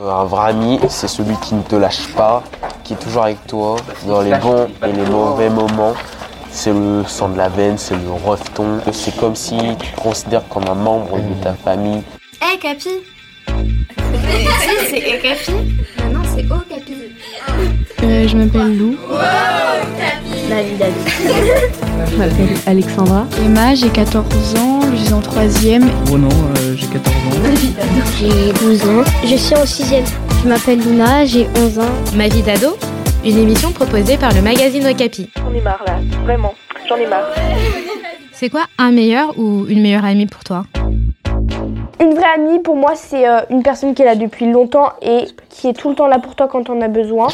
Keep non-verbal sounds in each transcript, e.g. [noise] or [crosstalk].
Un vrai ami, c'est celui qui ne te lâche pas, qui est toujours avec toi dans les bons et les mauvais moments. C'est le sang de la veine, c'est le refton. C'est comme si tu te considères comme un membre de ta famille. Hé hey, Capi Si, c'est Capi? Non, c'est Oh Capi. Euh, je m'appelle Lou. Wow, Capi David Je m'appelle Alexandra. Emma, j'ai 14 ans, je suis en 3ème. Ronan, euh, j'ai 14 ans. J'ai 12 ans. Je suis en 6ème. Je m'appelle Luna, j'ai 11 ans. Ma vie d'ado Une émission proposée par le magazine Okapi. J'en ai marre là, vraiment, j'en ai marre. C'est quoi un meilleur ou une meilleure amie pour toi? Une vraie amie pour moi c'est euh, une personne qui est là depuis longtemps et qui est tout le temps là pour toi quand on a besoin.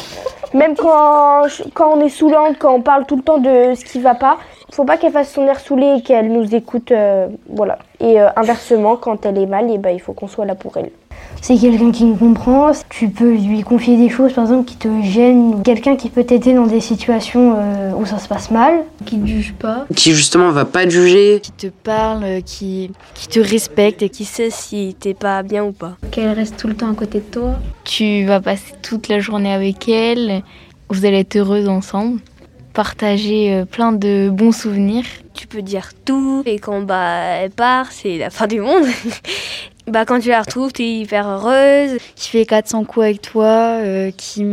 Même quand, quand on est saoulante, quand on parle tout le temps de ce qui va pas, faut pas qu'elle fasse son air saoulé et qu'elle nous écoute. euh, voilà. Et euh, inversement, quand elle est mal, et ben, il faut qu'on soit là pour elle. C'est quelqu'un qui me comprend. Tu peux lui confier des choses, par exemple, qui te gênent. Quelqu'un qui peut t'aider dans des situations euh, où ça se passe mal. Qui te juge pas. Qui justement va pas te juger. Qui te parle, euh, qui, qui te respecte et qui sait si t'es pas bien ou pas. Qu'elle reste tout le temps à côté de toi. Tu vas passer toute la journée avec elle. Vous allez être heureuse ensemble. Partager euh, plein de bons souvenirs. Tu peux dire tout et quand bah, elle part, c'est la fin du monde. [laughs] bah, quand tu la retrouves, t'es hyper heureuse. Qui fait 400 coups avec toi, euh, qui,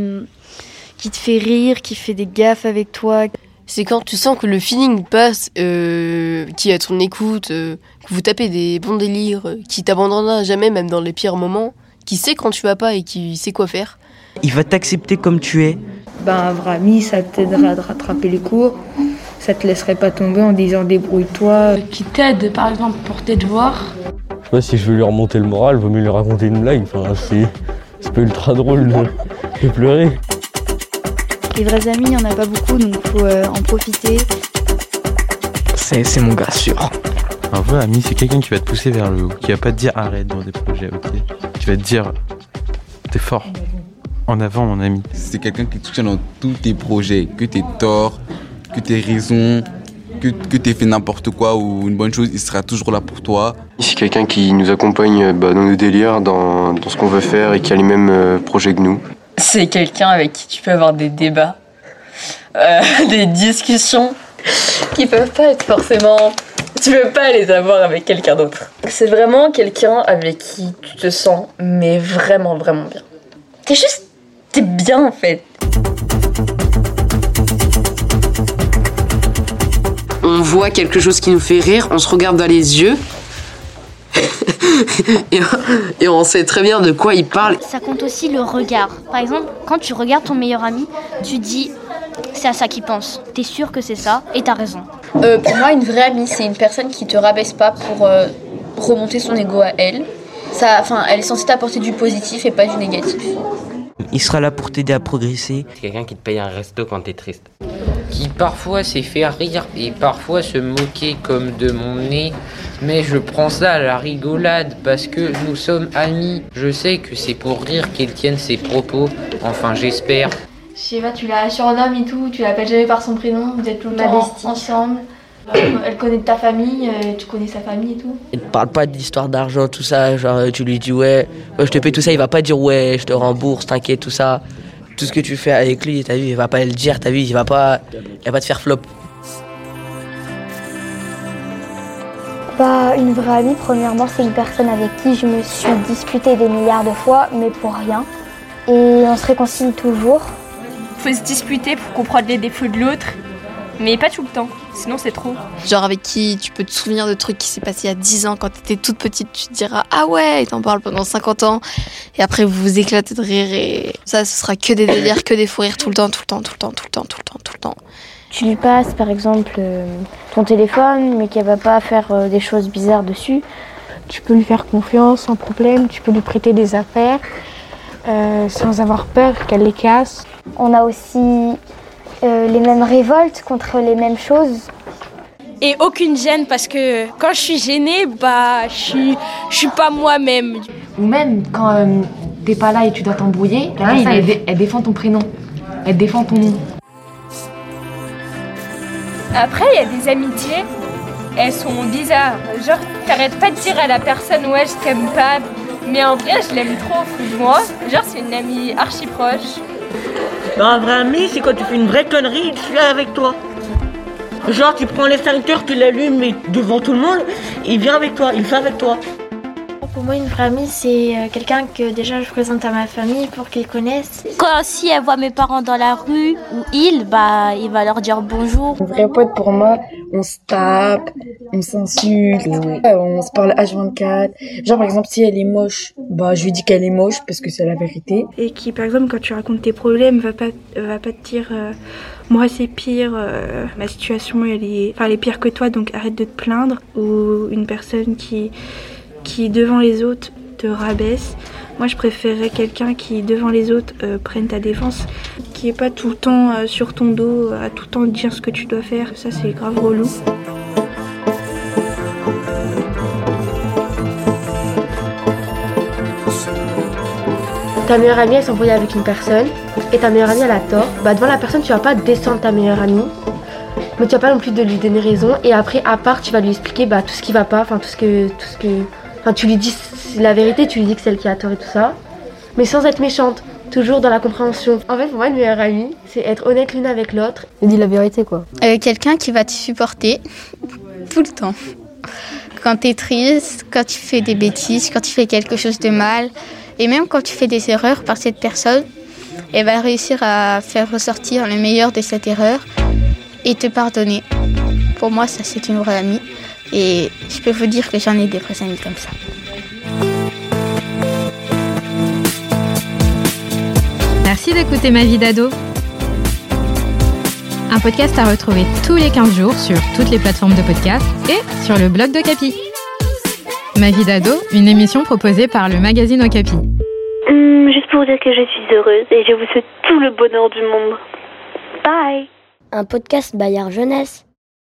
qui te fait rire, qui fait des gaffes avec toi. C'est quand tu sens que le feeling passe, euh, qui est à ton écoute, euh, que vous tapez des bons délires, euh, qui t'abandonnera jamais, même dans les pires moments, qui sait quand tu vas pas et qui sait quoi faire. Il va t'accepter comme tu es. Ben, un vrai ami, ça t'aidera à rattraper les cours. Ça te laisserait pas tomber en disant débrouille-toi. Qui t'aide, par exemple, pour tes devoirs. Je sais pas si je veux lui remonter le moral, vaut mieux lui raconter une blague. Enfin, c'est, c'est pas ultra drôle de, de pleurer. Les vrais amis, il n'y en a pas beaucoup, donc faut euh, en profiter. C'est, c'est mon gars sûr. Un vrai ami, c'est quelqu'un qui va te pousser vers le haut, qui va pas te dire arrête dans des projets, ok Qui va te dire t'es fort. En avant, mon ami. C'est quelqu'un qui te soutient dans tous tes projets, que t'aies tort, que t'aies raison, que, que t'aies fait n'importe quoi ou une bonne chose, il sera toujours là pour toi. C'est quelqu'un qui nous accompagne bah, dans nos délires, dans, dans ce qu'on veut faire et qui a les mêmes euh, projets que nous. C'est quelqu'un avec qui tu peux avoir des débats, euh, [laughs] des discussions qui peuvent pas être forcément. Tu peux pas les avoir avec quelqu'un d'autre. C'est vraiment quelqu'un avec qui tu te sens, mais vraiment, vraiment bien. T'es juste. T'es bien en fait. On voit quelque chose qui nous fait rire, on se regarde dans les yeux. [laughs] et, et on sait très bien de quoi il parle. Ça compte aussi le regard. Par exemple, quand tu regardes ton meilleur ami, tu dis c'est à ça qu'il pense. T'es sûr que c'est ça et t'as raison. Euh, pour moi, une vraie amie, c'est une personne qui te rabaisse pas pour euh, remonter son ego à elle. Ça, enfin, elle est censée t'apporter du positif et pas du négatif. Il sera là pour t'aider à progresser. C'est quelqu'un qui te paye un resto quand t'es triste. Parfois sait faire rire et parfois se moquer comme de mon nez. Mais je prends ça à la rigolade parce que nous sommes amis. Je sais que c'est pour rire qu'il tienne ses propos. Enfin, j'espère. Je sais pas, tu la surnommes et tout, tu l'appelles jamais par son prénom, vous êtes tout le temps ensemble. Euh, Elle connaît ta famille, euh, tu connais sa famille et tout. Il te parle pas d'histoire d'argent, tout ça. Genre, tu lui dis ouais, ouais, je te paye tout ça. Il va pas dire ouais, je te rembourse, t'inquiète, tout ça. Tout ce que tu fais avec lui, t'as vu, il va pas le dire, t'as vu, il va pas, il va pas te faire flop. Bah, une vraie amie, premièrement, c'est une personne avec qui je me suis disputée des milliards de fois, mais pour rien. Et on se réconcilie toujours. Faut se disputer pour comprendre les défauts de l'autre, mais pas tout le temps, sinon c'est trop. Genre avec qui tu peux te souvenir de trucs qui s'est passé il y a 10 ans quand t'étais toute petite, tu te diras ah ouais, et t'en parles pendant 50 ans, et après vous vous éclatez de rire et ça ce sera que des délires, que des fous rires tout le temps, tout le temps, tout le temps, tout le temps, tout le temps, tout le temps. Tu lui passes par exemple euh, ton téléphone, mais qu'elle va pas faire euh, des choses bizarres dessus. Tu peux lui faire confiance sans problème, tu peux lui prêter des affaires euh, sans avoir peur qu'elle les casse. On a aussi euh, les mêmes révoltes contre les mêmes choses. Et aucune gêne parce que quand je suis gênée, bah je suis, je suis pas moi-même. Ou même quand euh, t'es pas là et tu dois t'embrouiller, personne, elle, dé- elle défend ton prénom, elle défend ton nom. Après, il y a des amitiés, elles sont bizarres. Genre, t'arrêtes pas de dire à la personne ouais je t'aime pas, Mais en vrai, je l'aime trop au fond de moi. Genre, c'est une amie archi proche. Un vrai ami, c'est quand tu fais une vraie connerie, il suit avec toi. Genre, tu prends l'extincteur, tu l'allumes devant tout le monde, il vient avec toi, il fait avec toi. Pour moi, une vraie amie, c'est euh, quelqu'un que déjà je présente à ma famille pour qu'ils connaissent. Quand si elle voit mes parents dans la rue ou il, bah il va leur dire bonjour. Un vrai pote pour moi, on se tape, on s'insulte, on se parle H24. Genre par exemple si elle est moche, bah je lui dis qu'elle est moche parce que c'est la vérité. Et qui par exemple quand tu racontes tes problèmes va pas va pas te dire euh, moi c'est pire, euh, ma situation elle est, enfin, elle est pire que toi donc arrête de te plaindre ou une personne qui qui devant les autres te rabaisse. Moi, je préférerais quelqu'un qui, devant les autres, euh, prenne ta défense, qui est pas tout le temps euh, sur ton dos, à tout le temps dire ce que tu dois faire. Ça, c'est grave relou. Ta meilleure amie, elle s'embrouille avec une personne, et ta meilleure amie, elle a tort. Bah, devant la personne, tu vas pas descendre ta meilleure amie, mais tu vas pas non plus de lui donner raison. Et après, à part, tu vas lui expliquer bah, tout ce qui va pas, enfin tout ce que, tout ce que, enfin tu lui dis la vérité, tu lui dis que c'est elle qui a tort et tout ça, mais sans être méchante, toujours dans la compréhension. En fait, pour moi, une meilleure amie, c'est être honnête l'une avec l'autre. Et dis la vérité quoi. Euh, Quelqu'un qui va te supporter tout le temps. Quand tu es triste, quand tu fais des bêtises, quand tu fais quelque chose de mal, et même quand tu fais des erreurs par cette personne, elle va réussir à faire ressortir le meilleur de cette erreur et te pardonner. Pour moi, ça c'est une vraie amie. Et je peux vous dire que j'en ai des amies comme ça. Merci d'écouter Ma vie d'ado. Un podcast à retrouver tous les 15 jours sur toutes les plateformes de podcast et sur le blog de Capi. Ma vie d'ado, une émission proposée par le magazine Okapi. Hum, juste pour dire que je suis heureuse et je vous souhaite tout le bonheur du monde. Bye Un podcast Bayard Jeunesse.